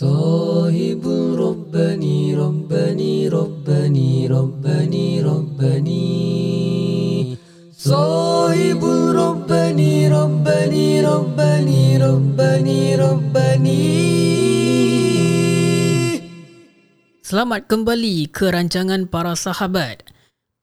صاحب ربني ربني ربني ربني ربني صاحب ربني ربني ربني ربني ربني Selamat kembali ke rancangan para sahabat.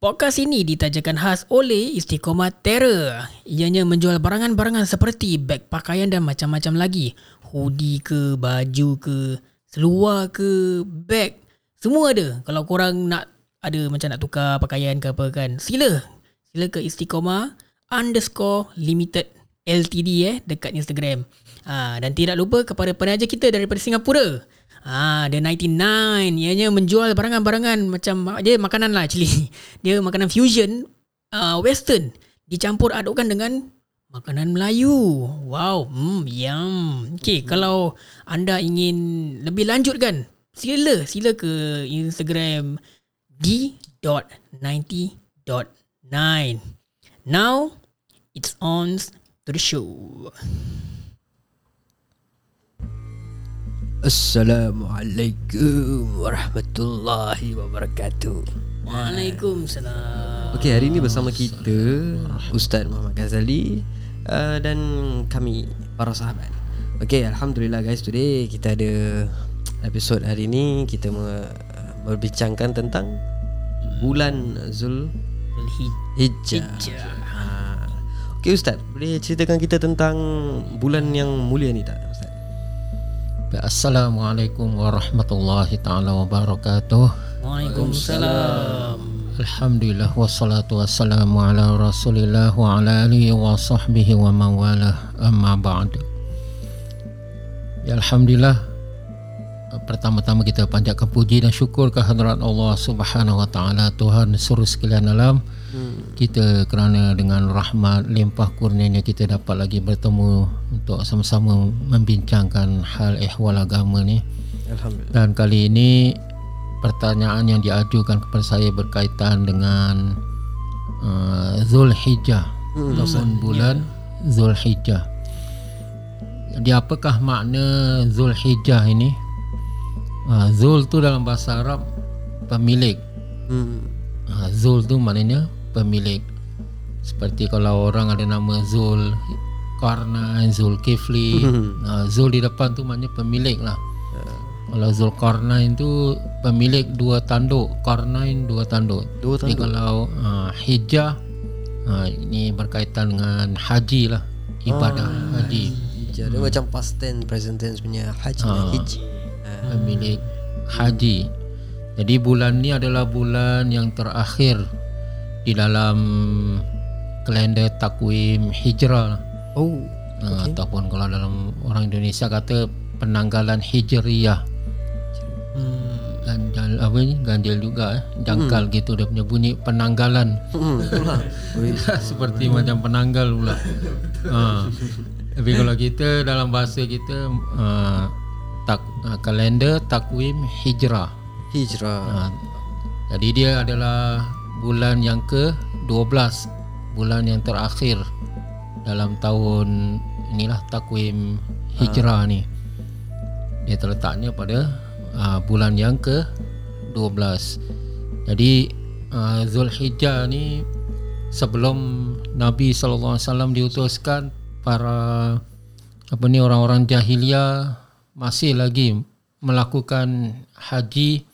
Podcast ini ditajakan khas oleh Istiqomah Terror. Ianya menjual barangan-barangan seperti beg pakaian dan macam-macam lagi. Hoodie ke, baju ke, seluar ke, beg. Semua ada. Kalau korang nak ada macam nak tukar pakaian ke apa kan. Sila. Sila ke Istiqomah underscore limited LTD eh dekat Instagram. Ha, dan tidak lupa kepada penaja kita daripada Singapura. Ah, dia 99. Ianya menjual barangan-barangan macam dia makanan lah actually. Dia makanan fusion uh, western dicampur adukkan dengan makanan Melayu. Wow, hmm, yum. Okay, hmm. kalau anda ingin lebih lanjut kan, sila sila ke Instagram d.90.9. Now, it's on to the show. Assalamualaikum warahmatullahi wabarakatuh. Waalaikumsalam. Okey, hari ini bersama kita Ustaz Muhammad Ghazali uh, dan kami para sahabat. Okey, alhamdulillah guys, today kita ada episod hari ini kita me- berbincangkan tentang bulan Zul Hijjah. Ha. Okey Ustaz, boleh ceritakan kita tentang bulan yang mulia ni tak? Assalamualaikum warahmatullahi taala wabarakatuh. Waalaikumsalam. Alhamdulillah wassalatu wassalamu ala Rasulillah wa ala alihi wa sahbihi wa man wala amma ba'd. Ya alhamdulillah pertama-tama kita panjatkan puji dan syukur ke hadirat Allah Subhanahu wa taala Tuhan seluruh sekalian alam. Kita kerana dengan rahmat limpah kurnianya kita dapat lagi bertemu untuk sama-sama membincangkan hal ehwal agama ni. Alhamdulillah. Dan kali ini pertanyaan yang diajukan kepada saya berkaitan dengan uh, Zulhijjah Hmm, ataupun bulan Zulhijjah. Jadi apakah makna Zulhijjah ini? Uh, Zul tu dalam bahasa Arab pemilik. Hmm. Uh, Zul tu maknanya pemilik. Seperti kalau orang ada nama Zul Qarnain, Zul Kifli, uh, Zul di depan tu maknanya pemilik lah. Kalau Zulkarnain tu pemilik dua tanduk, Qarnain dua tanduk. Dua Jadi tanduk. kalau uh, hijjah uh, ini berkaitan dengan haji lah, ibadah haji. Hijjah dia macam past tense, present tense punya haji dan Ah. hijji. Pemilik haji. Jadi bulan ni adalah bulan yang terakhir di dalam kalender takwim hijrah. Oh, Uh, ataupun kalau dalam orang Indonesia kata penanggalan hijriyah. Hmm. ganjal apa ni ganjil juga eh jangkal hmm. gitu dia punya bunyi penanggalan hmm. Ui, seperti macam penanggal pula ha. tapi kalau kita dalam bahasa kita uh, tak uh, kalender takwim hijrah hijrah. ha. jadi dia adalah bulan yang ke 12 bulan yang terakhir dalam tahun inilah takwim hijrah ni. Dia terletaknya pada uh, bulan yang ke 12 jadi uh, Zulhijjah ni sebelum Nabi sallallahu alaihi wasallam diutuskan para apa ni orang-orang jahiliyah masih lagi melakukan haji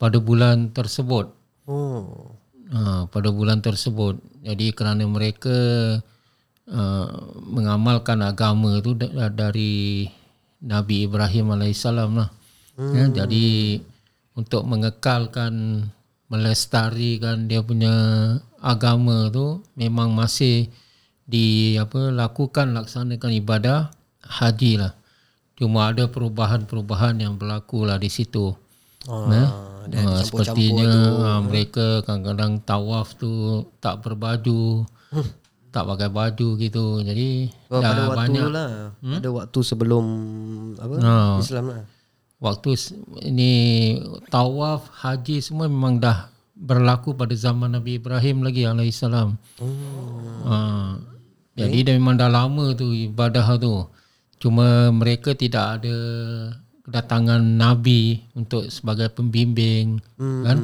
pada bulan tersebut. Oh. Uh, pada bulan tersebut. Jadi kerana mereka uh, mengamalkan agama tu da- dari Nabi Ibrahim alaihissalam lah. Hmm. ya, jadi untuk mengekalkan melestarikan dia punya agama tu memang masih di apa lakukan laksanakan ibadah haji lah. Cuma ada perubahan-perubahan yang berlaku lah di situ Ah, Eh? dan Ah, sepertinya tu. ah, mereka kadang-kadang tawaf tu tak berbaju tak pakai baju gitu jadi Oh, pada waktu banyak lah. Hmm? Pada waktu sebelum apa? Ah. Islam lah. waktu ini tawaf haji semua memang dah berlaku pada zaman Nabi Ibrahim lagi alaihissalam. Oh. Ha, jadi dah memang dah lama tu ibadah tu. Cuma mereka tidak ada kedatangan nabi untuk sebagai pembimbing Hmm. kan?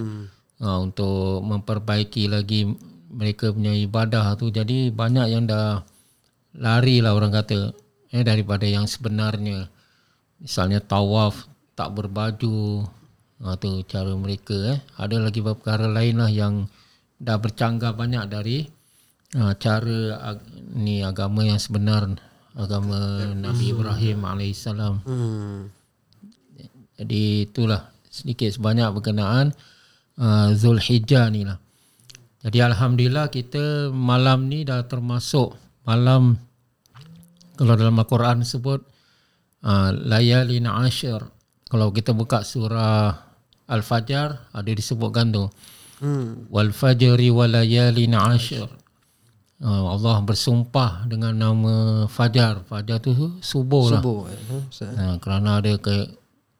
Ha, untuk memperbaiki lagi mereka punya ibadah tu. Jadi banyak yang dah lari lah orang kata eh daripada yang sebenarnya. Misalnya tawaf tak berbaju ha, tu cara mereka eh. Ada lagi beberapa perkara lain lah yang dah bercanggah banyak dari ha, cara ag- ni agama yang sebenar agama Nabi Ibrahim alaihissalam. Hmm. Jadi itulah sedikit sebanyak berkenaan uh, Zulhijjah ni lah. Jadi Alhamdulillah kita malam ni dah termasuk malam kalau dalam Al-Quran sebut uh, layalin ashir. Kalau kita buka surah Al-Fajr ada disebutkan tu. Hmm. Wal fajri wa layalin ashir. Uh, Allah bersumpah dengan nama Fajar. Fajar tu subuh lah. Subuh. eh, hmm, Ustaz. Ha, kerana ada ke,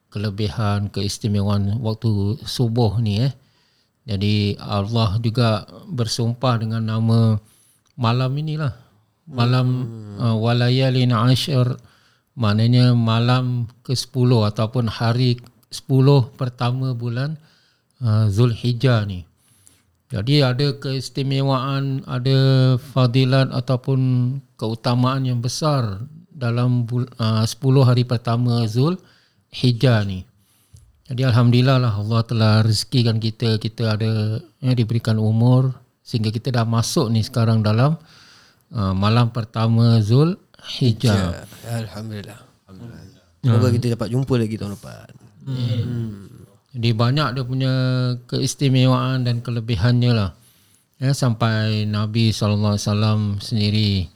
kelebihan keistimewaan waktu subuh ni eh. Jadi Allah juga bersumpah dengan nama malam inilah. Malam hmm. uh, walayalin ashir maknanya malam ke-10 ataupun hari 10 pertama bulan uh, Zulhijjah ni. Jadi ada keistimewaan, ada fadilat ataupun keutamaan yang besar dalam uh, 10 hari pertama Zul Hijjah ni. Jadi Alhamdulillah lah Allah telah rezekikan kita, kita ada ya, diberikan umur sehingga kita dah masuk ni sekarang dalam uh, malam pertama Zul Hijjah. Ya, Alhamdulillah. Semoga kita dapat jumpa lagi tahun depan. Jadi banyak dia punya keistimewaan dan kelebihannya lah. Ya, sampai Nabi SAW sendiri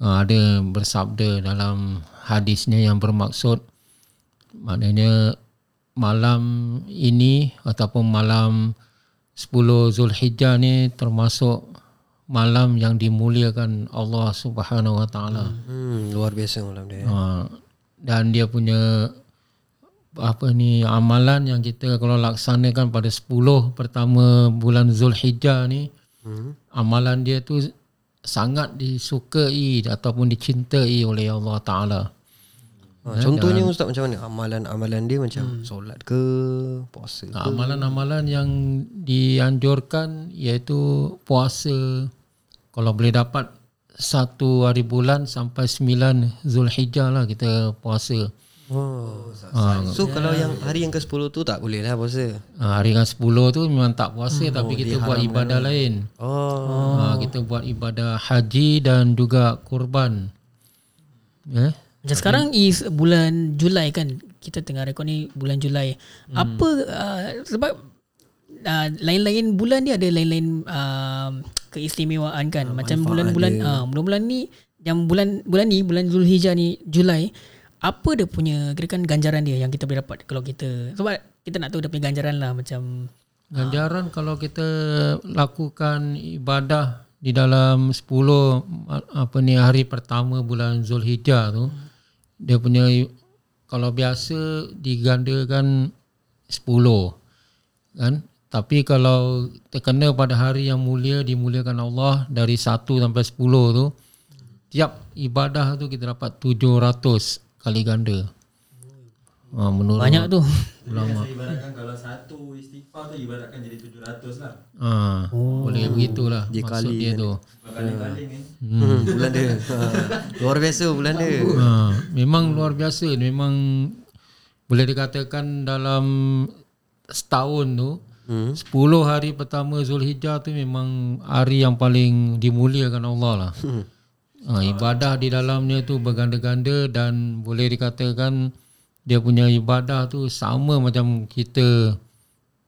uh, ada bersabda dalam hadisnya yang bermaksud maknanya malam ini ataupun malam 10 Zulhijjah ni termasuk malam yang dimuliakan Allah Subhanahu Wa Taala. Hmm, luar biasa malam dia. Ha, dan dia punya apa ni amalan yang kita kalau laksanakan pada 10 pertama bulan Zulhijjah ni Hmm. amalan dia tu sangat disukai ataupun dicintai oleh Allah Taala. Ha, contohnya Ustaz macam mana? Amalan-amalan dia macam solat ke, puasa ke? Ha, Amalan-amalan yang dianjurkan iaitu puasa kalau boleh dapat satu hari bulan sampai sembilan Zulhijjah lah kita puasa. Oh. So kalau yang hari yang ke-10 tu tak boleh lah puasa. Ha, hari yang 10 tu memang tak puasa hmm, tapi kita buat ibadah lain. Oh. Ha, kita buat ibadah haji dan juga kurban. Eh? Macam sekarang is bulan Julai kan kita tengah rekod ni bulan Julai. Hmm. Apa uh, sebab uh, lain-lain bulan dia ada lain-lain uh, keistimewaan kan. Macam bulan-bulan uh, bulan-bulan ni yang bulan bulan ni bulan Zulhijjah ni Julai apa dia punya kirakan ganjaran dia yang kita boleh dapat kalau kita sebab kita nak tahu dia punya ganjaran lah macam Ganjaran kalau kita lakukan ibadah di dalam 10 apa ni hari pertama bulan Zulhijjah tu dia punya kalau biasa digandakan 10 kan tapi kalau terkena pada hari yang mulia dimuliakan Allah dari 1 sampai 10 tu tiap ibadah tu kita dapat 700 kali ganda. Ha, menurut banyak tu. ulama. Ibaratkan kalau satu istighfar tu ibaratkan jadi 700 lah. Ha, oh. boleh begitulah Dia maksud kali dia tu. Berkali-kali kan. Hmm, bulan dia. Ha, luar biasa bulan dia. Ha, memang luar biasa, memang boleh dikatakan dalam setahun tu Hmm. 10 hari pertama Zulhijjah tu memang hari yang paling dimuliakan Allah lah. Ha, ibadah di dalamnya tu berganda-ganda dan boleh dikatakan dia punya ibadah tu sama macam kita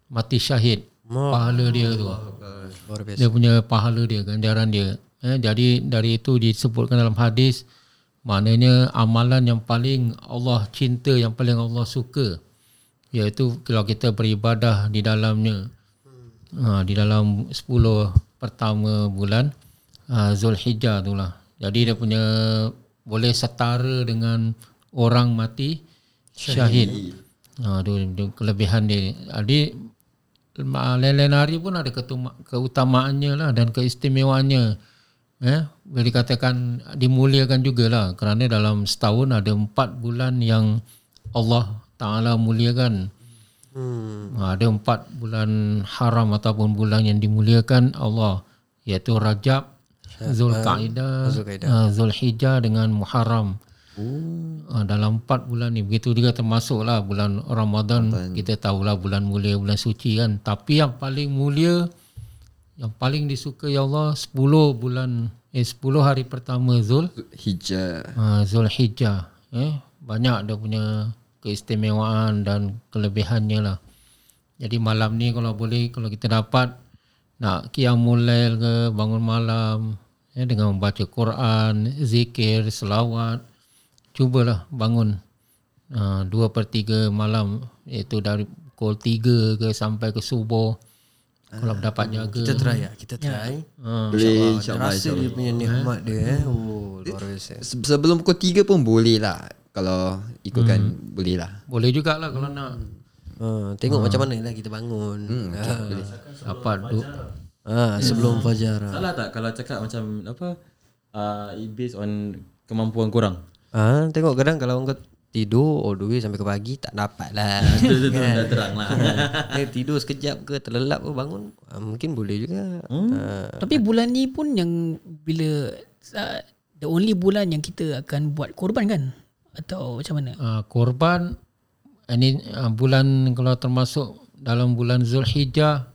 mati syahid. Pahala dia tu. Luar biasa. Dia punya pahala dia, ganjaran dia. Eh, jadi dari itu disebutkan dalam hadis maknanya amalan yang paling Allah cinta, yang paling Allah suka iaitu kalau kita beribadah di dalamnya ha, di dalam 10 pertama bulan ha, Zulhijjah tu lah. Jadi dia punya boleh setara dengan orang mati syahid. Ha, tu, tu kelebihan dia. Jadi ma- lain-lain hari pun ada ketuma- keutamaannya lah dan keistimewaannya. Eh, boleh dikatakan dimuliakan jugalah kerana dalam setahun ada empat bulan yang Allah Taala muliakan. Hmm. Ha, ada empat bulan haram ataupun bulan yang dimuliakan Allah iaitu Rajab, Zulkaidah, uh, Zulhijjah dengan Muharram. Uh, dalam empat bulan ni begitu juga termasuklah bulan Ramadan kita tahulah bulan mulia bulan suci kan. Tapi yang paling mulia yang paling disukai Allah 10 bulan eh 10 hari pertama Zul. Hijab. uh, Zulhijjah eh. Banyak dia punya keistimewaan dan kelebihannya lah. Jadi malam ni kalau boleh kalau kita dapat nak qiyamul lail ke bangun malam ya dengan membaca Quran, zikir, selawat cubalah bangun uh, 2 per 3 malam iaitu dari pukul 3 ke sampai ke subuh kalau dapat jaga Kita try ya, kita try. uh, Boleh insyaAllah. rasa dia punya nikmat dia eh. Oh, luar biasa. Se- Sebelum pukul 3 pun boleh lah. Kalau ikutkan boleh lah. boleh jugalah kalau nak Ha, tengok macam mana lah kita bangun. Hmm, dapat du- ha, sebelum fajar. ha. Salah tak kalau cakap macam apa uh, based on kemampuan korang? Ha, tengok kadang kalau kau tidur all the way sampai ke pagi tak dapat lah. Itu tu dah terang lah. Eh, tidur sekejap ke terlelap ke bangun ha, mungkin boleh juga. Ha. Tapi bulan ni pun yang bila uh, the only bulan yang kita akan buat korban kan? Atau macam mana? uh, korban ini uh, bulan kalau termasuk dalam bulan Zulhijjah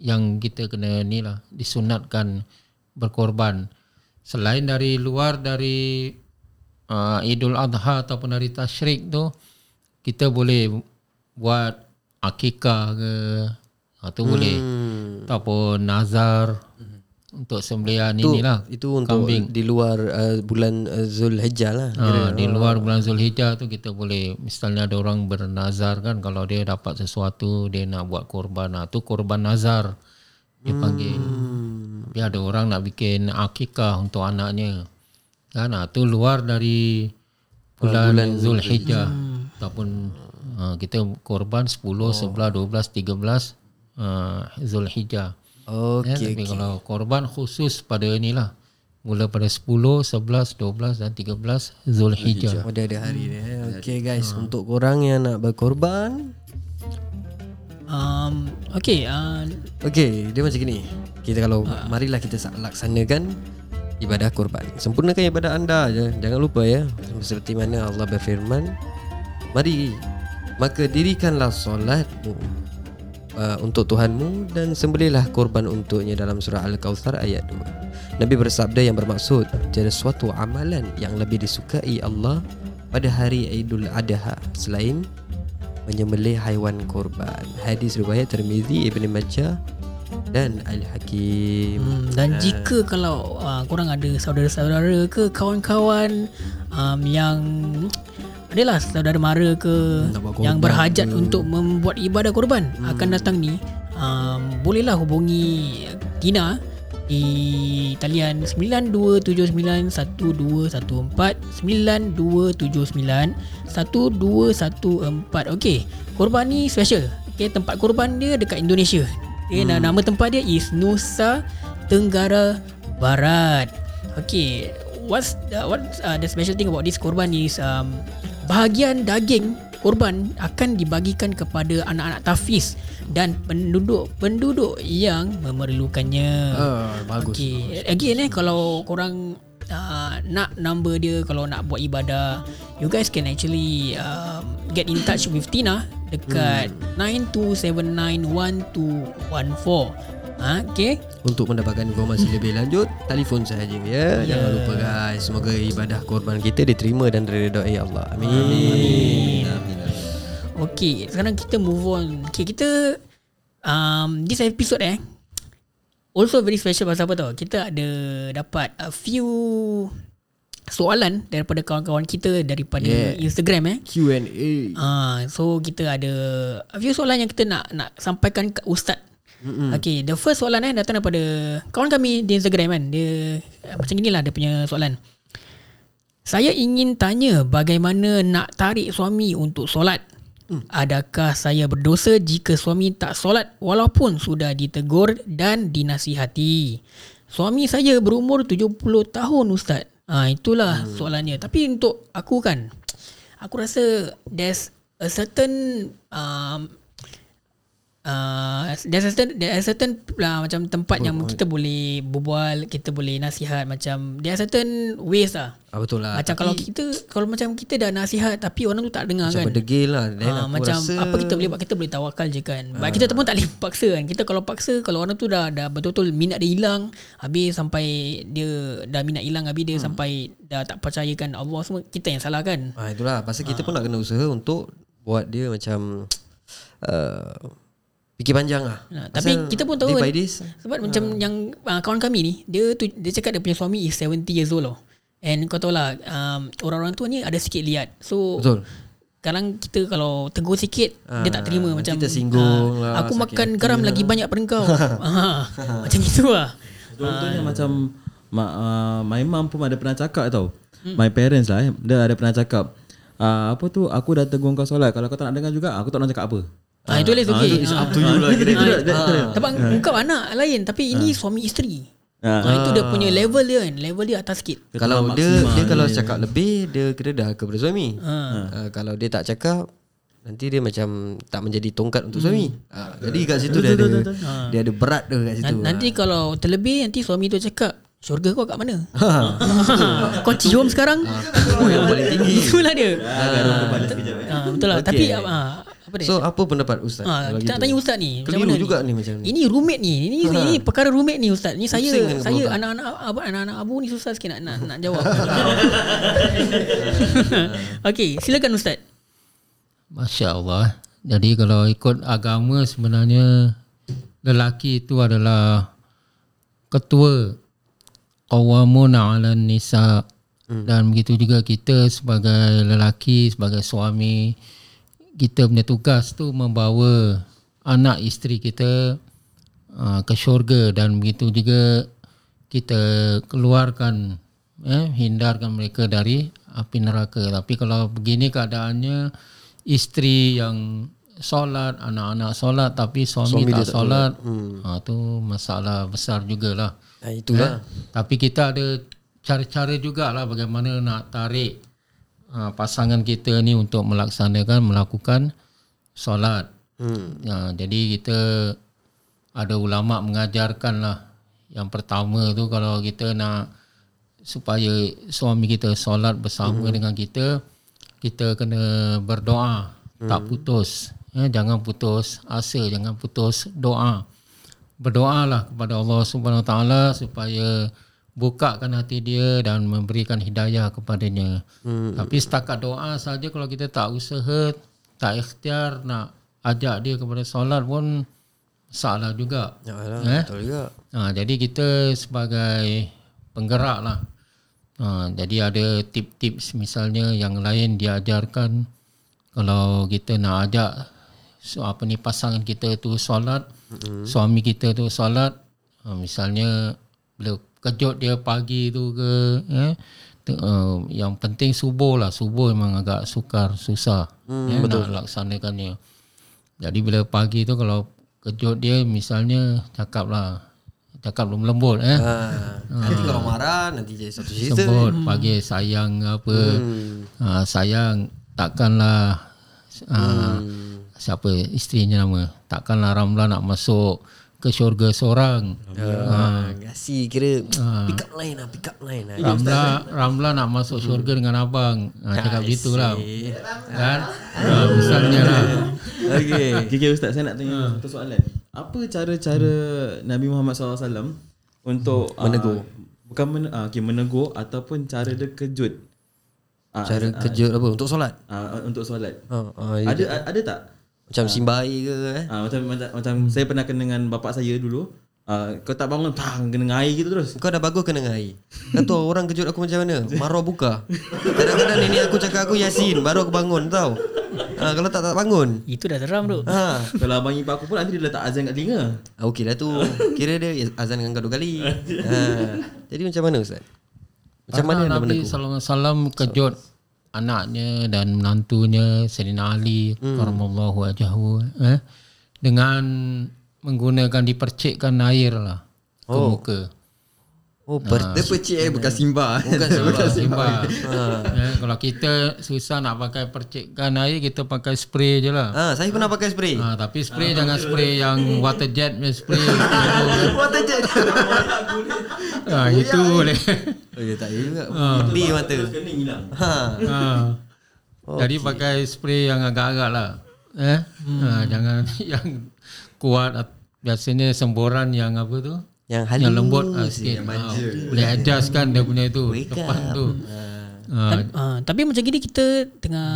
yang kita kena ni lah disunatkan berkorban selain dari luar dari uh, Idul Adha ataupun dari tasyrik tu kita boleh buat akikah ke atau hmm. boleh ataupun nazar untuk sembelihan Itu, inilah itu untuk kambing. di luar uh, bulan uh, Zulhijjah lah. Ha, di luar bulan Zulhijjah tu kita boleh misalnya ada orang bernazar kan kalau dia dapat sesuatu dia nak buat korban ha, tu korban nazar dia panggil. Tapi ada orang nak bikin akikah untuk anaknya. Kan ha, tu luar dari bulan, bulan Zulhijjah ataupun ha, kita korban 10, 11, 12, 13 uh, Zulhijjah. Okey. Ya, tapi kalau korban khusus pada inilah mula pada 10, 11, 12 dan 13 Zulhijjah. Oh, dia ada hari dia. eh. Okey guys, untuk korang yang nak berkorban, Um, okay, uh, okey, dia macam gini. Kita kalau marilah kita sa- laksanakan ibadah korban. Sempurnakan ibadah anda. Jangan lupa ya. Seperti mana Allah berfirman, mari maka dirikanlah solatmu uh, untuk Tuhanmu dan sembelihlah korban untuknya dalam surah Al-Kautsar ayat 2. Nabi bersabda yang bermaksud tiada suatu amalan yang lebih disukai Allah pada hari Aidul Adha selain menyembelih haiwan korban. Hadis riwayat Tirmizi, Ibn Majah dan Al-Hakim. hmm, dan jika kalau uh, korang ada saudara-saudara ke kawan-kawan um, yang adalah saudara mara ke korban yang berhajat untuk membuat ibadah korban akan datang ni um, bolehlah hubungi Tina di talian 92791214 92791214 okey korban ni special. Okey tempat korban dia dekat Indonesia okay, hmm. nama tempat dia is Nusa Tenggara Barat okey what's the, what uh, the special thing about this korban is um, bahagian daging korban akan dibagikan kepada anak-anak tafiz dan penduduk-penduduk yang memerlukannya. Ah, bagus. Okay. Again eh kalau korang uh, nak number dia kalau nak buat ibadah, you guys can actually um, get in touch with Tina dekat Hmm. 92791214. Ha, okay. Untuk mendapatkan informasi lebih lanjut, telefon sahaja ya. Jangan lupa guys. Semoga ibadah korban kita diterima dan diredai Allah. Amin. Okay, sekarang kita move on. Okay, kita um, this episode eh also very special pasal apa tau? Kita ada dapat a few soalan daripada kawan-kawan kita daripada Yeah. Instagram eh. Q&A. Ah, so kita ada a few soalan yang kita nak nak sampaikan ke ustaz. Mm-hmm. Okay, the first soalan eh datang daripada kawan kami di Instagram kan. Dia eh, macam inilah dia punya soalan. Saya ingin tanya bagaimana nak tarik suami untuk solat. Adakah saya berdosa jika suami tak solat walaupun sudah ditegur dan dinasihati? Suami saya berumur 70 tahun ustaz. Ah itulah soalannya. Tapi untuk aku kan aku rasa there's a certain um, uh, there's a certain there's a certain uh, macam tempat yang kita boleh berbual, kita boleh nasihat macam there are certain ways lah. ah, Betul lah macam kalau kita kalau macam kita dah nasihat tapi orang tu tak dengar Macam kan. berdegil lah Then Ah, aku macam rasa apa kita boleh buat kita boleh tawakal je kan. Uh. kita tu pun tak boleh paksa kan. Kita kalau paksa kalau orang tu dah dah betul-betul minat dia hilang habis sampai dia dah minat hilang habis dia hmm. sampai dah tak percayakan Allah semua kita yang salah kan. ah, Itulah Pasal kita pun nak kena usaha Untuk Buat dia macam uh, Fikir panjang lah Nah, tapi kita pun tahu Day kan, sebab macam yang uh, kawan kami ni dia tu dia cakap dia punya suami is 70 years old loh. And kau tahu lah um, orang-orang tua ni ada sikit liat. So Betul kadang kita kalau tegur sikit dia tak terima macam nanti tersinggung ah, lah, aku makan hati garam lah. lagi banyak pada kau. ah, macam itu lah. Contohnya macam ma, uh, my mum pun ada pernah cakap tau. My parents lah eh, dia ada pernah cakap uh, apa tu aku dah tegur kau solat kalau kau tak nak dengar juga aku tak nak cakap apa. Ah, itu less okay. It's Ah. up to you lah kira kira. Ah, Sebab kau anak lain tapi ini suami isteri. Ah. Ah, itu dia punya level dia kan. Level dia atas sikit. Kalau dia maksimal dia kalau cakap lebih dia kira dah kepada suami. Uh, kalau dia tak cakap nanti dia macam tak menjadi tongkat untuk suami. Uh, jadi kat situ dia ada dia ada berat dia kat situ. Nan- Nanti kalau terlebih nanti suami tu cakap Syurga kau kat mana? kau cium sekarang? Oh yang paling tinggi. Itulah dia. Ah, betul lah. Tapi ah, apa dia? So apa pendapat ustaz? Kalau kita nak gitu? tanya ustaz ni. Macam Keliru mana juga ni macam ni. Ini roommate ni. Ini ini perkara roommate ni ustaz. Ni saya Pusing saya anak-anak abang anak-anak abu ni susah sikit nak nak, nak jawab. Okey, silakan ustaz. Masya Allah. Jadi kalau ikut agama sebenarnya lelaki itu adalah ketua qawamun 'ala nisa dan begitu juga kita sebagai lelaki sebagai suami kita punya tugas tu membawa anak isteri kita uh, ke syurga dan begitu juga kita keluarkan eh, hindarkan mereka dari api neraka tapi kalau begini keadaannya isteri yang solat anak-anak solat tapi suami, Suami tak tak solat hmm. ha, tu masalah besar jugalah Ah, itulah. tapi kita ada cara-cara jugalah bagaimana nak tarik uh, pasangan kita ni untuk melaksanakan melakukan solat. Hmm. Uh, jadi kita ada ulama mengajarkan lah yang pertama tu kalau kita nak supaya suami kita solat bersama hmm. dengan kita kita kena berdoa hmm. tak putus ya, jangan putus asa jangan putus doa berdoalah kepada Allah Subhanahu Wa Taala supaya bukakan hati dia dan memberikan hidayah kepadanya. Hmm. Tapi setakat doa saja kalau kita tak usaha, tak ikhtiar nak ajak dia kepada solat pun salah juga. Ya lah, Eh? betul juga. Ha, jadi kita sebagai penggerak lah. Ha, jadi ada tip-tips misalnya yang lain diajarkan kalau kita nak ajak so apa ni pasangan kita tu solat, mm-hmm. suami kita tu solat, ha, misalnya bila kejut dia pagi tu ke eh, tu, uh, yang penting subuh lah. Subuh memang agak sukar susah mm, eh, nak laksanakannya. Jadi bila pagi tu kalau kejut dia misalnya cakap lah cakap belum lembut eh Ah, nanti kalau marah nanti jadi satu cerita. sebut pagi sayang apa. Ha, sayang takkanlah ha, siapa isterinya nama. Takkanlah Ramla nak masuk ke syurga seorang Ah, kasi kira pick up line lah, pick up line lah. Ramla Ramla nak masuk syurga dengan abang ha, cakap gitulah kan ha, misalnya lah Okey. Okay, okay, Ustaz saya nak tanya satu soalan. Apa cara-cara Nabi Muhammad SAW untuk menegur? bukan men, uh, okay, menegur ataupun cara dia kejut. Ah, Cara kejut apa untuk solat? ah, untuk solat. Ha, ah, ya. Ada ada tak? Macam simbai ke eh? Ah, macam macam, macam saya pernah kena dengan bapak saya dulu. Ah, kau tak bangun, pang, kena dengan air gitu terus. Kau dah bagus kena dengan air Kau tahu orang kejut aku macam mana Marah buka Kadang-kadang nenek aku cakap aku Yasin Baru aku bangun tau ha, Kalau tak tak bangun Itu dah seram tu. ha. Kalau abang ipar aku pun nanti dia letak azan kat telinga. Ah, Okey dah tu Kira dia azan dengan kau dua kali ha. Jadi macam mana Ustaz? Macam mana Pernah nak Nabi alaihi wasallam kejut anaknya dan menantunya Sayyidina Ali hmm. karamallahu wajhahu eh dengan menggunakan dipercikkan air lah ke Oh. muka. Oh, per, Dia percik eh bukan Simba. bukan sebab Simba. ya, kalau kita susah nak pakai percikkan air kita pakai spray je lah. Ah, saya pernah pakai spray. Ha, tapi spray jangan spray yang water jet punya spray. Water jet. ha, itu boleh. Oh, ya tak ya juga. Di mata. Kening hilang. Ha. Ha. Jadi pakai spray yang agak-agak lah. Eh? Ha, jangan yang kuat. Biasanya semboran yang apa tu? Yang halus. Yang lembut ah, sikit. Ha, boleh adjust kan dia punya tu. Wake Depan up. tu. Ha, Uh, tapi macam gini kita tengah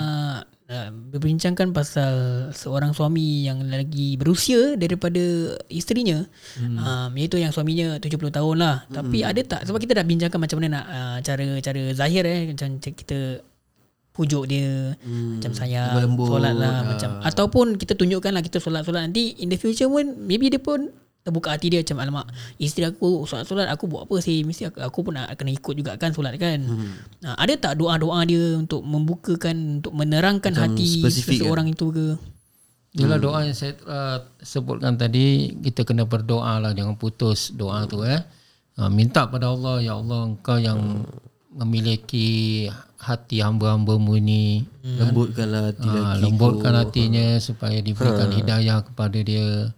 uh, berbincangkan pasal seorang suami yang lagi berusia daripada isterinya hmm. um, iaitu yang suaminya 70 tahun lah hmm. tapi ada tak sebab kita dah bincangkan macam mana nak uh, cara-cara zahir eh macam kita pujuk dia hmm. macam sayang Lembut-lembut, solat lah ah. macam ataupun kita tunjukkan lah kita solat-solat nanti in the future pun maybe dia pun terbuka hati dia macam alamak isteri aku solat-solat aku buat apa sih mesti aku, aku pun nak kena ikut juga kan solat kan? Hmm. ada tak doa-doa dia untuk membukakan untuk menerangkan Macam hati seseorang itu ke? Itulah doa yang saya uh, sebutkan tadi kita kena berdoa lah jangan putus doa tu eh. Uh, minta pada Allah ya Allah engkau yang memiliki hati hamba-hambamu ni Lembutkanlah hati uh, lembutkan hatinya supaya diberikan hidayah kepada dia.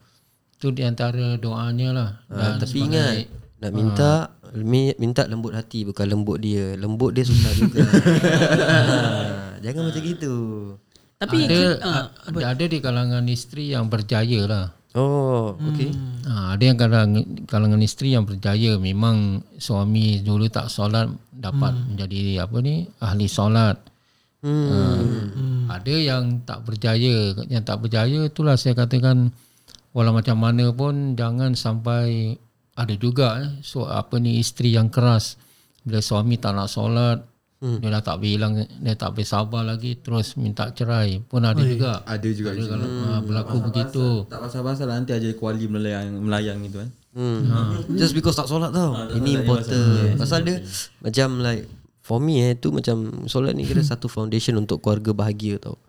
Itu di antara doanya lah. Ha, tapi ingat nak minta mi- minta lembut hati bukan lembut dia. Lembut dia susah juga. ha, jangan macam gitu. tapi ada, uh, ada ada di kalangan isteri yang berjaya lah. Oh, okey. Ha, ada yang kalangan, kalangan isteri yang berjaya memang suami dulu tak solat dapat hmm. menjadi apa ni ahli solat. Hmm. Hmm. Ada yang tak berjaya, yang tak berjaya itulah saya katakan walau macam mana pun jangan sampai ada juga eh, so apa ni isteri yang keras bila suami tak nak solat hmm. dia dah tak bilang dia tak boleh sabar lagi terus minta cerai pun ada juga. Ada juga. Ada kalau hmm. berlaku begitu. Tak pasal-pasal lah nanti aja kuali melayang melayang gitu kan. Hmm. Just because tak solat tau. Ini important. Pasal dia macam like for me eh tu macam solat ni kira satu foundation untuk keluarga bahagia tau.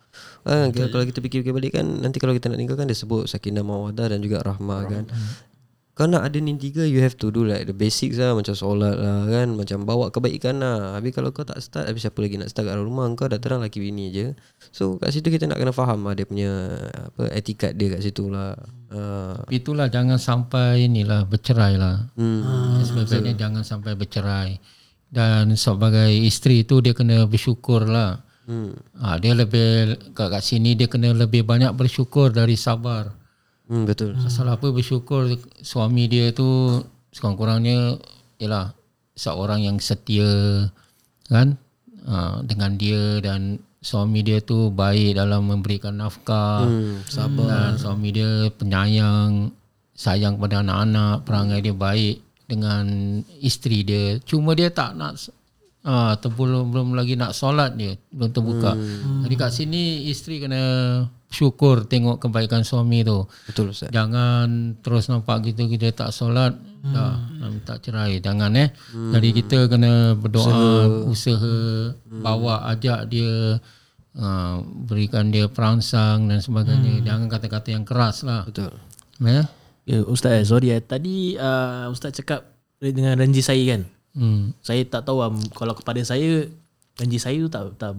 Ha, kira, kalau kita fikir-fikir balik kan nanti kalau kita nak nikah kan dia sebut sakinah mawaddah dan juga rahmah kan. Kau nak ada ni tiga You have to do like The basics lah Macam solat lah kan Macam bawa kebaikan lah Habis kalau kau tak start Habis siapa lagi nak start kat rumah Kau dah terang laki bini je So kat situ kita nak kena faham lah Dia punya apa Etikat dia kat situ lah uh, Itulah jangan sampai inilah bercerai lah. hmm. Sebaiknya jangan sampai bercerai. Dan sebagai isteri tu dia kena bersyukur lah. Hmm. Ha, dia lebih kat, kat sini dia kena lebih banyak bersyukur dari sabar. Hmm, betul. Pasal apa bersyukur suami dia tu sekurang-kurangnya ialah seorang yang setia kan ha, dengan dia dan suami dia tu baik dalam memberikan nafkah Hmm, sabar. dan suami dia penyayang sayang pada anak-anak perangai dia baik dengan isteri dia cuma dia tak nak ah ha, belum belum lagi nak solat dia belum terbuka hmm. jadi kat sini isteri kena syukur tengok kebaikan suami tu Betul Ustaz. jangan terus nampak gitu kita tak solat hmm. dah nak minta cerai jangan eh hmm. jadi kita kena berdoa usaha, usaha hmm. bawa ajak dia uh, berikan dia perangsang dan sebagainya hmm. jangan kata-kata yang keras lah Betul. eh Ya, Ustaz, eh, sorry eh. Tadi uh, Ustaz cakap dengan janji saya kan. Hmm. Saya tak tahu um, kalau kepada saya janji saya tu tak tak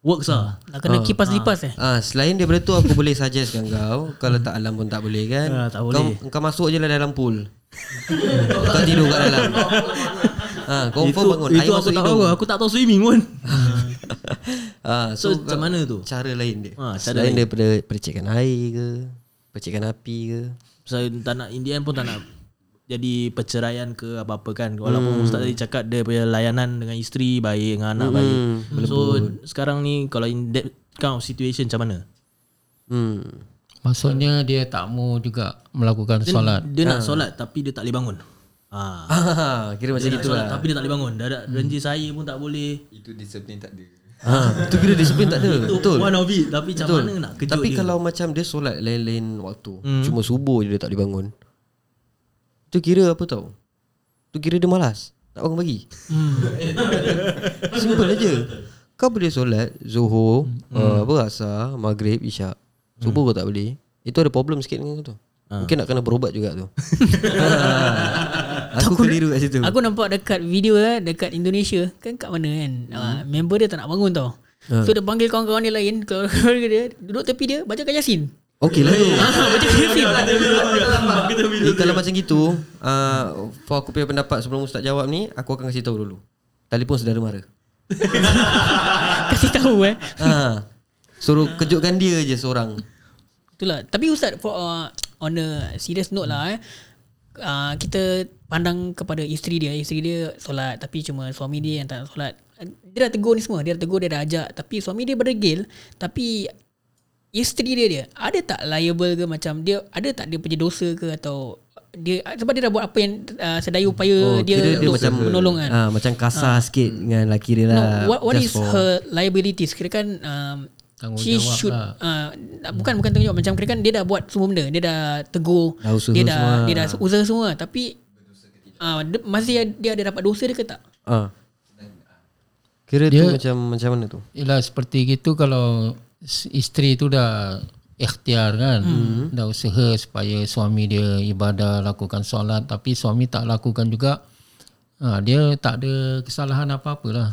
works lah. nak kena kipas lipas eh Ah, selain daripada tu aku boleh suggestkan kau kalau tak alam pun tak boleh kan. Ah, tak kau, boleh. kau masuk je lah dalam pool. kau tidur kat dalam. Ha, confirm bangun. itu Air aku tak hidung. tahu. Aku tak tahu swimming pun. Ah, So, so, macam mana tu? Cara lain dia. Ah, cara Selain lain. daripada percikan air ke, percikan api ke. Saya tak nak Indian pun tak nak jadi perceraian ke apa-apa kan. Walaupun Hmm. Ustaz tadi cakap dia punya layanan dengan isteri baik, dengan anak baik. So sekarang ni kalau in that kind of situation macam mana? Hmm. maksudnya dia tak mau juga melakukan solat Dia nak solat tapi dia tak boleh bangun. Ah. Ah, kira macam Dia gitu lah. tapi dia tak boleh bangun. Dah ada janji saya pun tak boleh. Itu disiplin tak ada. Ha, tu kira disiplin tak ada. Itu Betul. one of it. Tapi macam Betul. mana nak kejut Tapi dia? kalau macam dia solat lain-lain waktu, cuma subuh je dia tak boleh bangun. Tu kira apa tau? Tu kira dia malas. Tak bangun pagi. Simple aja. Kau boleh solat Zuhur uh, Apa Asar Maghrib Isyak Subuh kau tak boleh Itu ada problem sikit dengan tu Mungkin nak kena berobat juga tu Aku keliru kat situ Aku nampak dekat video eh, dekat Indonesia kan kat mana kan. Hmm. Uh, member dia tak nak bangun tau. So dia panggil kawan-kawan dia lain, kawan-kawan dia duduk tepi dia baca kat Yasin. Okey lah tu baca kat Yasin. Eh, Kalau macam gitu uh, For aku punya pendapat Sebelum Ustaz jawab ni Aku akan kasih tahu dulu Telefon saudara mara Kasih tahu eh. ha. Suruh kejutkan dia je seorang Itulah. Tapi Ustaz for uh, on a serious note lah eh. Uh, kita pandang kepada isteri dia. Isteri dia solat tapi cuma suami dia yang tak solat. Dia dah tegur ni semua. Dia dah tegur, dia dah ajak. Tapi suami dia berdegil. Tapi isteri dia dia ada tak liable ke macam dia ada tak dia punya dosa ke atau dia sebab dia dah buat apa yang uh, sedaya upaya dia, kira dia untuk macam menolong kan. ah, Macam kasar sikit Dengan laki dia No, lah what, what Just is for- her liabilities? Kira kan um, she should lah. uh, bukan bukan tanggungjawab macam kira kan dia dah buat semua benda. Dia dah tegur, Dah usaha dia dah semua. dia dah usaha semua tapi uh, dia, masih dia ada dapat dosa dia ke tak? ah. Kira Dia- tu macam Macam mana tu Yalah seperti gitu kalau isteri tu dah ikhtiar kan? Hmm. dah usaha supaya suami dia ibadah lakukan solat. Tapi suami tak lakukan juga ha, dia tak ada kesalahan apa-apa lah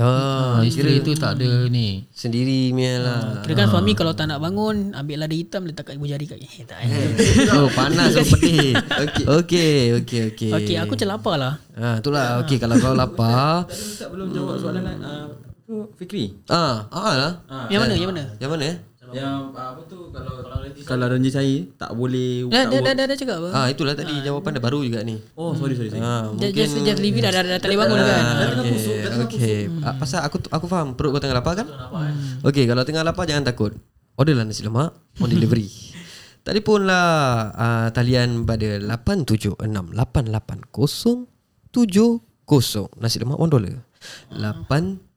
ah, ha, isteri tu tak ada ni. Sendiri punya lah. Kira kan suami kalau tak nak bangun ambil lada hitam letak kat ibu jari kat eh, tak eh. Oh panas oh pedih. Okey Okey Okey Okey. Okey, aku macam lapar lah. Ah, itulah. Okey kalau kau lapar. Ustaz belum jawab soalan uh, Fikri Ah, ah lah. Yang mana? Yang mana? Yang mana? eh? Yang ah, apa tu kalau kalau renji cair tak boleh Dah tak dah dah, dah, dah cakap apa? Ah, itulah tadi jawapan dah baru juga ni. Oh sorry sorry sorry. Ah, Just, just, just leave it dah, dah, dah, tak boleh bangun kan. Okey. Okey. Ah, pasal aku aku faham perut kau tengah lapar kan? Okey, kalau tengah lapar jangan takut. Orderlah nasi lemak on delivery. Telefonlah uh, talian pada 87688070 nasi lemak 1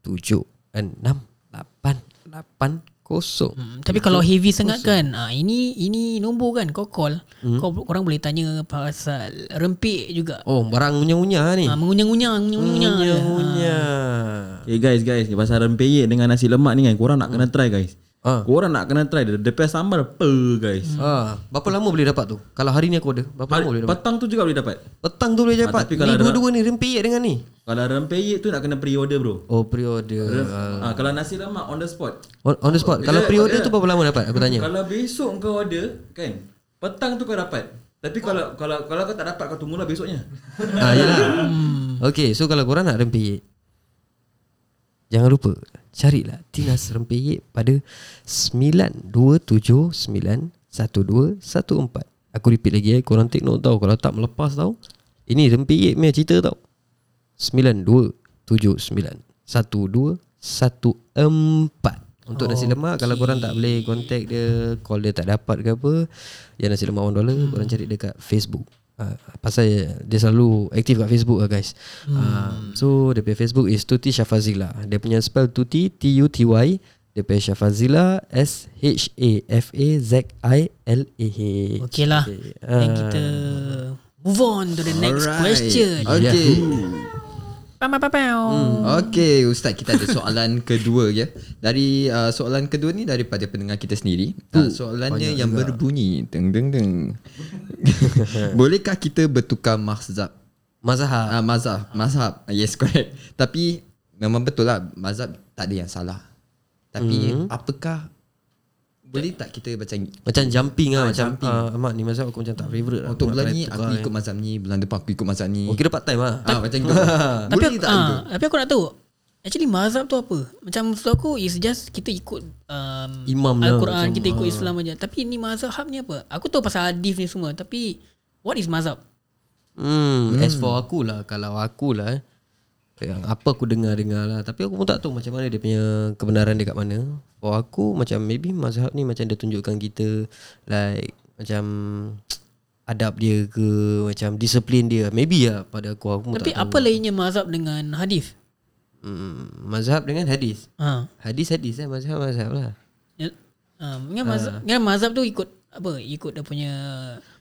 876880 Hmm, tapi kalau heavy sangat kan ah ini ini nombor kan kau call Hmm. kau orang boleh tanya pasal rempik juga Oh, barang unyah-unyah ni. ah mengunyah-unyah mengunyah-unyah Unyah-unyah. Okay guys guys ni pasal rempeyek dengan nasi lemak ni kan korang nak kena try guys. Ah. Korang nak kena try dia. Depan sambal apa guys. Ah, berapa lama boleh dapat tu? Kalau hari ni aku order, berapa lama boleh dapat? Petang tu juga boleh dapat. Petang tu boleh dapat. Ah, tapi kalau ni ada- dua-dua ni rempeyek dengan ni. Kalau rempeyek tu nak kena pre-order bro. Oh, pre-order. Ah, kalau nasi lemak on the spot. On, on the spot. Kalau Dia- pre-order dia- tu berapa lama dapat? Aku tanya. Kalau besok kau order kan, petang tu kau dapat. Tapi kalau kalau kalau kau tak dapat kau tunggulah besoknya. ah, yalah. Okay, so kalau korang nak rempeyek, jangan lupa carilah Tinas Rempeyek pada 92791214. Aku repeat lagi eh, korang take note tau. Kalau tak melepas tau. Ini Rempeyek punya cerita tau. 92791214. Untuk nasi lemak Kalau korang tak boleh Contact dia Call dia tak dapat ke apa Yang nasi lemak $1 hmm. Korang cari dekat Facebook uh, Pasal Dia selalu Aktif kat Facebook lah guys hmm. uh, So dia punya Facebook is Tuti Shafazila Dia punya spell Tuti T-U-T-Y Dia punya Shafazila S-H-A-F-A-Z-I-L-A-H Okey lah Okay. Then Ah. kita Move on to the next question Okay. Pam, pam, pam, pam. Okay Ustaz kita ada soalan kedua ya. Dari uh, soalan kedua ni daripada pendengar kita sendiri. Uh, soalannya yang juga. berbunyi deng deng deng. Bolehkah kita bertukar mazhab? Mazhab Ah uh, mazhab, mazhab. Yes correct. Tapi memang betul lah mazhab tak ada yang salah. Tapi mm-hmm. apakah boleh tak kita macam Macam jumping lah Ah, Macam jumping. uh, Ahmad ni mazhab aku macam tak favourite lah untuk bulan ni aku ikut mazhab ni, bulan depan aku ikut mazhab ni. Oh kira part time lah Ah macam gitu. Tapi boleh aku, tak itu? tapi aku nak tahu Actually mazhab tu apa Macam maksud aku Is just kita ikut um, Imam lah, Al-Quran macam, Kita ikut. Islam aja Tapi ni mazhab ni apa Aku tahu pasal hadis ni semua Tapi What is mazhab Hmm, as for aku lah Kalau aku lah eh, yang apa aku dengar-dengar lah. Tapi aku pun tak tahu macam mana dia punya kebenaran dia kat mana. For aku macam maybe mazhab ni macam dia tunjukkan kita Like macam adab dia ke Macam disiplin dia. Maybe lah pada aku Aku Tapi tak apa lainnya mazhab dengan hadis? Hmm, Mazhab dengan hadis. Ha. Hadis-hadis eh. Mazhab-mazhab lah. Ya, ha. Mazhab, kan mazhab tu ikut Apa Ikut dia punya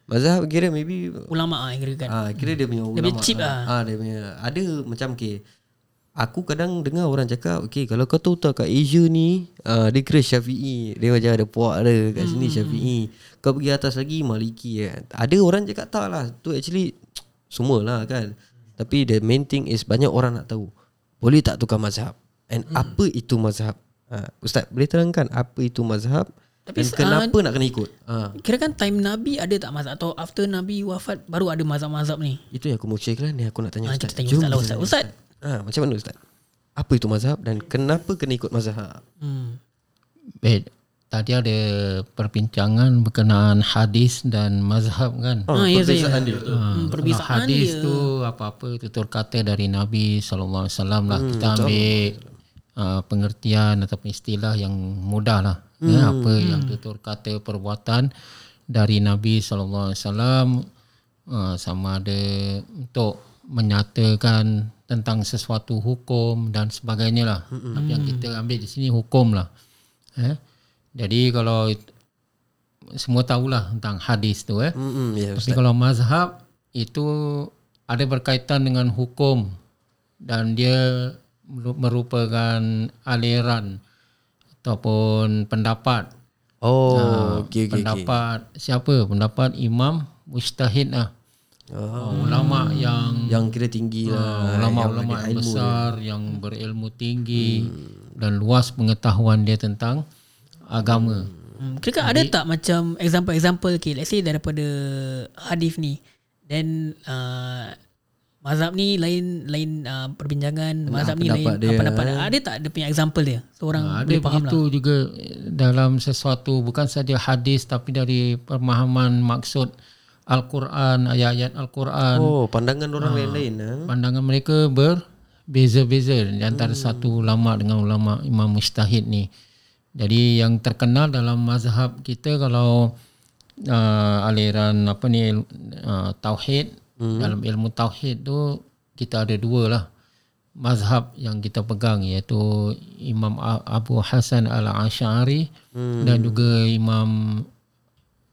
Mazhab kira maybe Ulama' lah kira kan Ah, kira dia punya Dia ulama. punya chip lah. Ah, dia punya ada macam okay. Aku kadang dengar orang cakap Okay kalau kau tahu tak kat Asia ni ah, Dia kira Syafi'i Dia macam ada puak dia Kat sini Hmm. Syafi'i Kau pergi atas lagi Maliki kan Ada orang cakap tak lah Tu actually semua lah kan. Tapi the main thing is banyak orang nak tahu. Boleh tak tukar mazhab? And Hmm. apa itu mazhab? Ha, Ustaz boleh terangkan apa itu mazhab? Tapi dan kenapa nak kena ikut? Ha, Kira kan time Nabi ada tak mazhab Atau after Nabi wafat Baru ada mazhab-mazhab ni itu yang aku mau share kan ni aku nak tanya Ah, Ustaz. kita tanya Jom Ustaz lah, kita Ustaz. Ustaz. Ha, macam mana Ustaz? Apa itu mazhab dan kenapa kena ikut mazhab? hmm. Baik, tadi ada perbincangan berkenaan hadis dan mazhab kan. Ah, ya saya perbezaan dia. hmm, Kalau Perbezaan hadis dia tu apa-apa tutur kata dari Nabi sallallahu alaihi wasallam lah. Hmm, Kita ambil uh, pengertian ataupun istilah yang mudah lah. Hmm, Ya, apa yang tutur kata perbuatan dari Nabi sallallahu alaihi wasallam uh, sama ada untuk menyatakan tentang sesuatu hukum dan sebagainya lah. Hmm, Tapi yang kita ambil di sini hukum lah. Eh? Jadi kalau semua tahulah tentang hadis tu eh. Hmm, ya Tapi kalau mazhab itu ada berkaitan dengan hukum dan dia meru- merupakan aliran ataupun pendapat. Oh, Ah, okey okey okey. pendapat siapa? Pendapat imam mujtahid lah. Ah. Oh, ulama yang Yang kira tinggi lah. Ah, ulama-ulama yang besar yang berilmu tinggi dan luas pengetahuan dia tentang agama. Hmm, kira ada tak macam example-example okay, let's say daripada hadis ni then uh, mazhab ni lain lain uh, perbincangan mazhab ni lain dia, dia, pendapat dia. ada tak dia punya example dia seorang Ada boleh faham begitu lah juga dalam sesuatu bukan saja hadis tapi dari pemahaman maksud Al-Quran, ayat-ayat Al-Quran. Oh, pandangan orang lain-lain ah. Pandangan mereka berbeza-beza di antara satu ulama dengan ulama Imam Mujtahid ni. Jadi yang terkenal dalam mazhab kita kalau uh, aliran apa ni uh, tauhid dalam ilmu tauhid tu kita ada dua lah mazhab yang kita pegang iaitu Imam Abu Hasan Al-Asy'ari dan juga Imam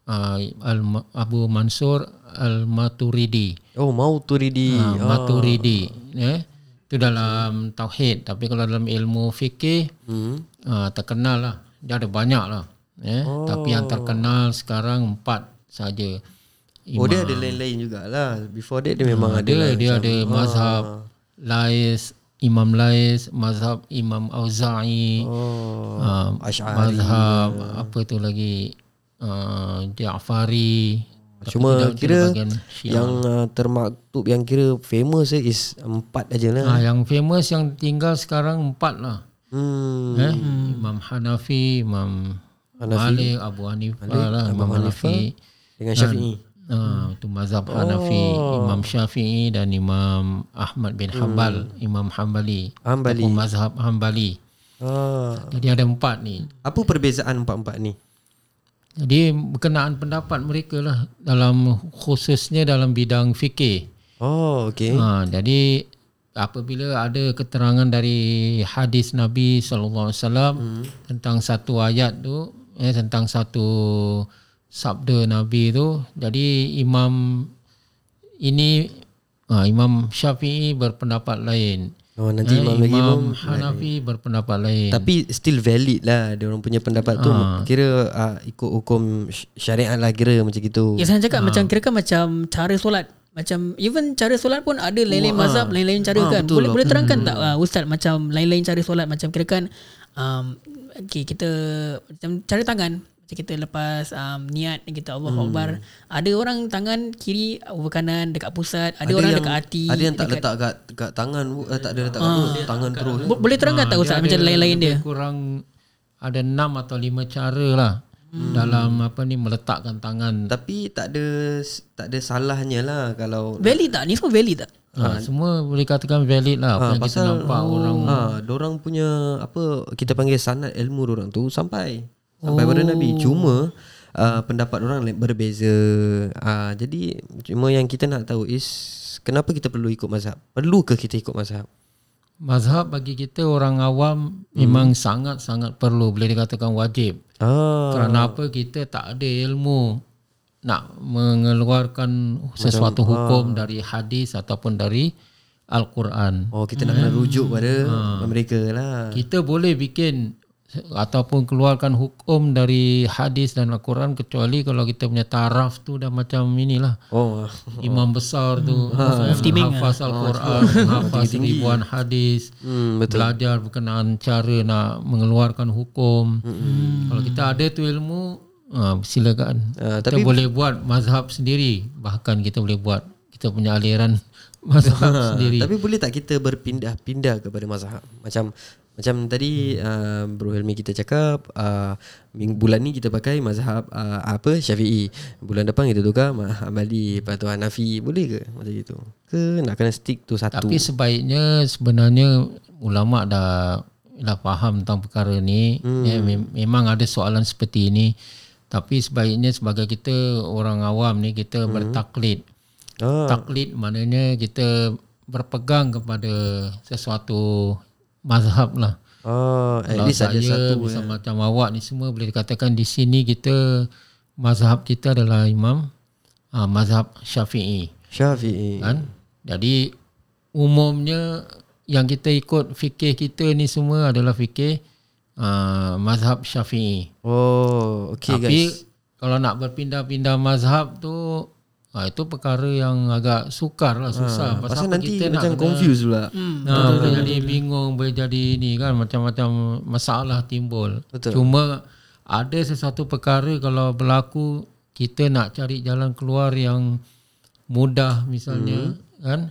uh, Al- Abu Mansur Al-Maturidi. Oh, mau turidi. Ha, Maturidi ya. Itu dalam tauhid tapi kalau dalam ilmu fikih Hmm. uh, terkenal lah. Dia ada banyak lah. Ya. Oh. Tapi yang terkenal sekarang empat saja. Oh, dia ada lain-lain jugalah. Before that dia memang ada. Dia lah dia ada mazhab Lais, Imam Lais, mazhab Imam Auza'i, Oh, uh, mazhab apa tu lagi uh, Ja'fari. Cuma kira yang uh, termaktub yang kira famous eh, is empat aja lah. Ha, yang famous yang tinggal sekarang empat lah. Hmm. Eh? Imam Hanafi, Imam Malik, Abu Hanifah lah, Imam Hanafi. Dengan Syafi'i. Itu mazhab Hanafi, Imam Syafi'i dan Imam Ahmad bin Hanbal, Imam Hanbali. Hanbali. Ataupun mazhab Hanbali. Ah. Jadi ada empat ni. Apa perbezaan empat-empat ni? Jadi berkenaan pendapat mereka lah dalam khususnya dalam bidang fikih. Oh, okey. Ha, jadi apabila ada keterangan dari hadis Nabi sallallahu alaihi wasallam tentang satu ayat tu eh tentang satu sabda Nabi tu jadi imam ini ha, Imam Syafi'i berpendapat lain. Oh, nanti Eh, imam lagi Imam imam. Hanafi berpendapat lain. Tapi still valid lah dia orang punya pendapat tu. Kira uh, ikut hukum sy- syariat lah kira macam gitu. Ya saya cakap macam kira kan macam cara solat macam even cara solat pun ada lain-lain mazhab lain-lain cara kan boleh boleh terangkan tak uh, ustaz macam lain-lain cara solat macam kira kan um, okay, kita macam cara tangan kita lepas um, niat kita Allahu Akbar. Ada orang tangan kiri over kanan dekat pusat. Ada, orang yang, dekat hati Ada yang tak dekat, letak kat, kat tangan uh, tak ada letak kat mulut, tangan terus. Bo- boleh terangkan tak ustaz Dia macam ada lain-lain dia? kurang ada enam atau lima cara lah hmm. dalam apa ni meletakkan tangan. Tapi tak ada tak ada salahnya lah kalau valid tak? Ni semua valid tak? Ha, semua boleh katakan valid lah ha, yang kita pasal nampak orang. ha, orang punya apa kita panggil sanad ilmu orang tu sampai sampai pada nabi. Cuma uh, pendapat orang berbeza. Uh, jadi cuma yang kita nak tahu is kenapa kita perlu ikut mazhab? Perlu ke kita ikut mazhab? Mazhab bagi kita orang awam memang sangat-sangat perlu. Boleh dikatakan wajib. ah. Kerana apa? Kita tak ada ilmu nak mengeluarkan sesuatu hukum dari hadis ataupun dari Al-Quran. oh kita nak kena rujuk pada mereka lah. Kita boleh bikin ataupun keluarkan hukum dari hadis dan Al-Quran kecuali kalau kita punya taraf tu dah macam inilah. Oh, imam besar tu. Mufti Ming hafaz Al-Quran hafaz ribuan hadis hmm, betul. belajar berkenaan cara nak mengeluarkan hukum. Kalau kita ada tu ilmu ah, silakan. Ah, kita tapi- boleh buat mazhab sendiri. Bahkan kita boleh buat kita punya aliran mazhab sendiri. Tapi boleh tak kita berpindah-pindah kepada mazhab? Macam macam tadi uh, Bro Helmi kita cakap uh, bulan ni kita pakai mazhab uh, apa Syafi'i. Bulan depan kita tukar mazhab Hambali, lepas tu Hanafi. Boleh ke macam itu? Ke nak kena stick tu satu? Tapi sebaiknya sebenarnya ulama dah dah faham tentang perkara ni. Hmm. Ya, mem- memang ada soalan seperti ini. Tapi sebaiknya sebagai kita orang awam ni kita hmm. bertaklid. ah, Taklid maknanya kita berpegang kepada sesuatu mazhab lah. oh, at Kalau least ada saya satu. misal macam awak ni semua boleh dikatakan di sini kita mazhab kita adalah imam uh, mazhab Syafi'i Syafi'i. kan jadi umumnya yang kita ikut fikih kita ni semua adalah fikih uh, mazhab Syafi'i Oh, okay tapi guys. kalau nak berpindah-pindah mazhab tu uh, itu perkara yang agak sukar lah susah Ah, Pasal nanti macam kena- confused pula. Hmm. Nah, boleh jadi bingung, boleh jadi ni kan macam-macam masalah timbul. Betul. Cuma ada sesuatu perkara kalau berlaku kita nak cari jalan keluar yang mudah misalnya Hmm. kan.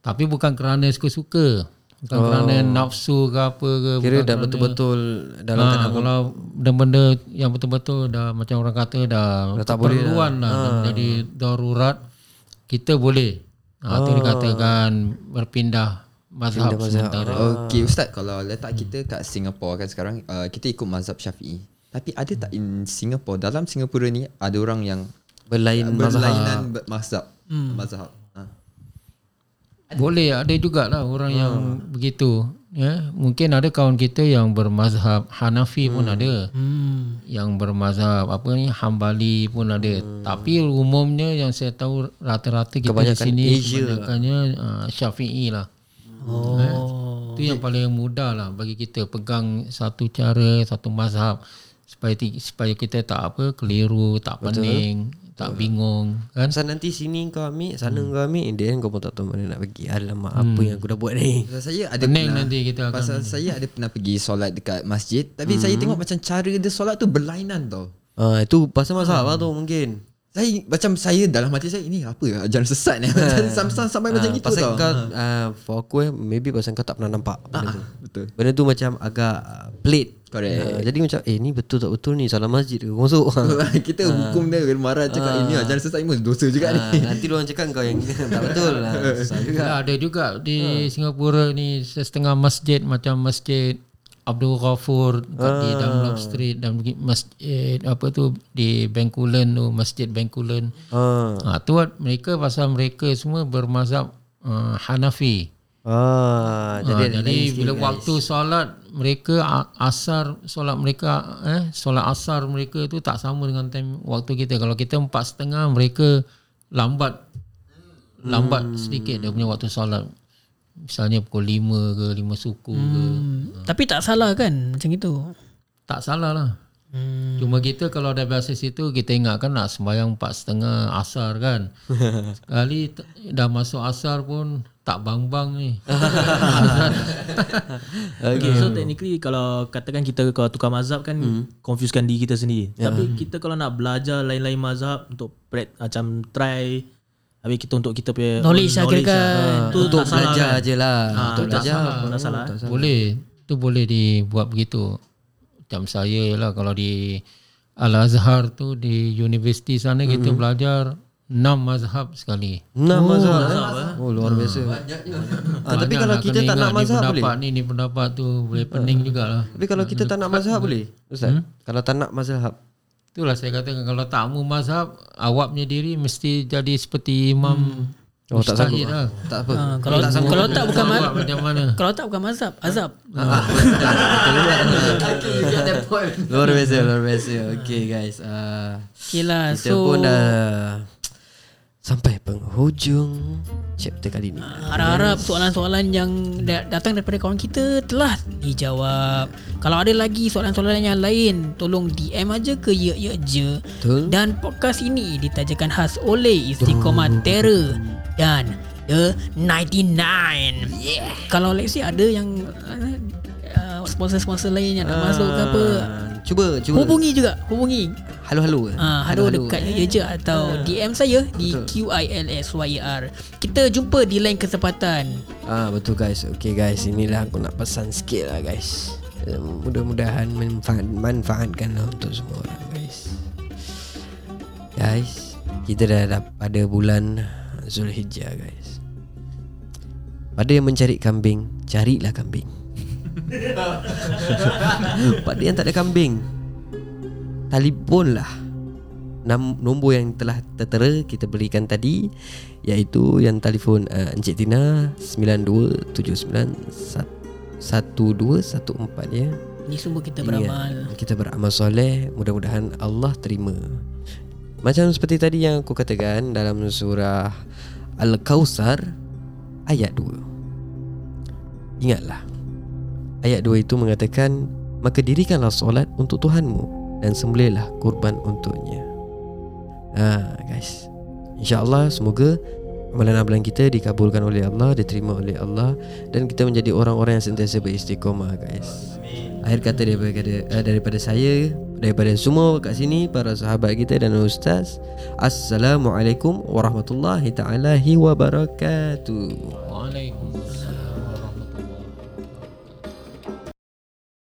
Tapi bukan kerana suka-suka. Bukan oh. kerana nafsu ke apa ke. Kira dah kerana- betul-betul dalam ha, kalau benda-benda yang betul-betul dah macam orang kata dah, Dah tak boleh keperluan lah, dah menjadi darurat kita boleh. Ha, tu dikatakan berpindah mazhab, sementara. Okay Ustaz Kalau letak kita kat Singapore kan sekarang uh, Kita ikut mazhab syafi'i. Tapi ada tak in Singapore Dalam Singapura ni Ada orang yang berlain mazhab. Berlainan ber- mazhab? Mazhab. ha. Boleh ada jugalah orang yang begitu ya. Mungkin ada kawan kita yang bermazhab Hanafi pun ada. Hmm. yang bermazhab apa ni Hambali pun ada. Tapi umumnya yang saya tahu rata-rata kita Kebanyakan di sini Asia. kebanyakannya uh, Syafi'i lah. Oh. Itu yang paling mudah lah bagi kita pegang satu cara satu mazhab supaya supaya kita tak apa keliru tak pening tak bingung kan? Pasal nanti sini kau ambil Sana kau ambil In the end kau pun tak tahu mana nak pergi. Alamak apa yang aku dah buat ni? Pasal saya ada pening pernah nanti kita akan Pasal saya ada pernah pergi solat dekat masjid Tapi saya tengok macam cara dia solat tu berlainan tau. Ah Itu pasal mazhab lah tu mungkin. Saya macam saya dalam hati saya ini apa ajaran sesat ni. Macam sampai, sampai macam Ah, itu pasal tau. kau uh, For aku eh Maybe pasal kau tak pernah nampak benda tu. Betul. Benda tu macam agak uh, Pelik Correct. Ah, Jadi macam Eh ni betul tak betul ni Salah masjid ke masuk kita hukum dia dia marah cakap ini ajaran sesat ini dosa juga Ah, ni. Nanti orang cakap kau yang Tak betul lah juga Ya, ada juga di Singapura ni setengah masjid macam masjid Abdul Ghafur kat di Dunlop Street dan masjid apa tu di Bencoolen tu masjid Bencoolen. ah. Ha, tu mereka pasal mereka semua bermazhab uh, Hanafi. Ah, Jadi, ha, jadi bila waktu solat mereka a- asar solat mereka eh solat asar mereka tu tak sama dengan time waktu kita. Kalau kita empat setengah mereka lambat lambat sedikit dia punya waktu solat. Misalnya pukul 5 ke 5 suku hmm. ke. Hmm. Tapi tak salah kan macam itu. Tak salah lah. Hmm. Cuma kita kalau dah biasa situ kita ingatkan nak sembahyang empat setengah asar kan. Sekali dah masuk asar pun tak bang-bang ni. Okay. So technically kalau katakan kita kalau tukar mazhab kan hmm. confusekan diri kita sendiri. Yeah. Tapi kita kalau nak belajar lain-lain mazhab untuk pret, macam try habis kita untuk kita punya Knowledge lah own kira kan. Tu Untuk tak salah belajar kan? je lah Ah, Untuk tak belajar salah, tak salah. boleh. Tu boleh dibuat begitu. Macam saya lah kalau di Al-Azhar tu di universiti sana Hmm. kita belajar enam mazhab sekali. Enam mazhab? eh? Oh luar biasa. Ah, Tapi kalau nak kita tak nak mazhab boleh? pendapat ni ni pendapat tu boleh pening jugalah. Tapi kalau kita tak nak mazhab boleh Ustaz? Kalau tak nak mazhab? Itulah saya katakan kalau tak mau mazhab awak punya diri mesti jadi seperti imam Oh tak sanggup lah. Tak apa Ha, kalau kalau tak bukan mazhab, macam mana? kalau tak bukan mazhab, azab. Luar biasa Luar biasa Okay guys uh, Okay lah. Kita So pun dah sampai penghujung chapter kali ni. Harap-harap soalan-soalan yang da- datang daripada kawan kita telah dijawab. Kalau ada lagi soalan-soalan yang lain, tolong DM aja ke ya ya je. Betul. Dan podcast ini ditajakan khas oleh Istiqomah Terror dan The 99. Yeah. Kalau let's say ada yang uh, sponsor-sponsor lain yang nak masuk ke apa, Ah, Cuba cuba. hubungi juga, hubungi. Halo-halo. Ah, halo dekat ya je atau DM saya di QILSYR. Kita jumpa di lain kesempatan. Ah betul guys. Okay guys, inilah aku nak pesan sikit lah guys. Eh, Mudah-mudahan manfaat manfaatkan lah untuk semua orang guys. Guys, kita dah dah pada bulan Zulhijjah guys. Pada yang mencari kambing, carilah kambing. Pada yang tak ada kambing, telefonlah Nam, nombor yang telah tertera kita berikan tadi iaitu yang telefon uh, Encik Tina 92791214 ya. Ini semua kita beramal. uh, Kita beramal soleh, mudah-mudahan Allah terima. Macam seperti tadi yang aku katakan dalam surah Al-Kausar ayat 2. Ingatlah. Ayat 2 itu mengatakan maka dirikanlah solat untuk Tuhanmu dan sembelihlah kurban untuknya. Ha guys. InsyaAllah semoga amalan-amalan kita dikabulkan oleh Allah, diterima oleh Allah dan kita menjadi orang-orang yang sentiasa beristiqomah guys. Akhir kata daripada uh, daripada saya, daripada semua kat sini para sahabat kita dan ustaz. Assalamualaikum warahmatullahi taala wabarakatuh. Waalaikumsalam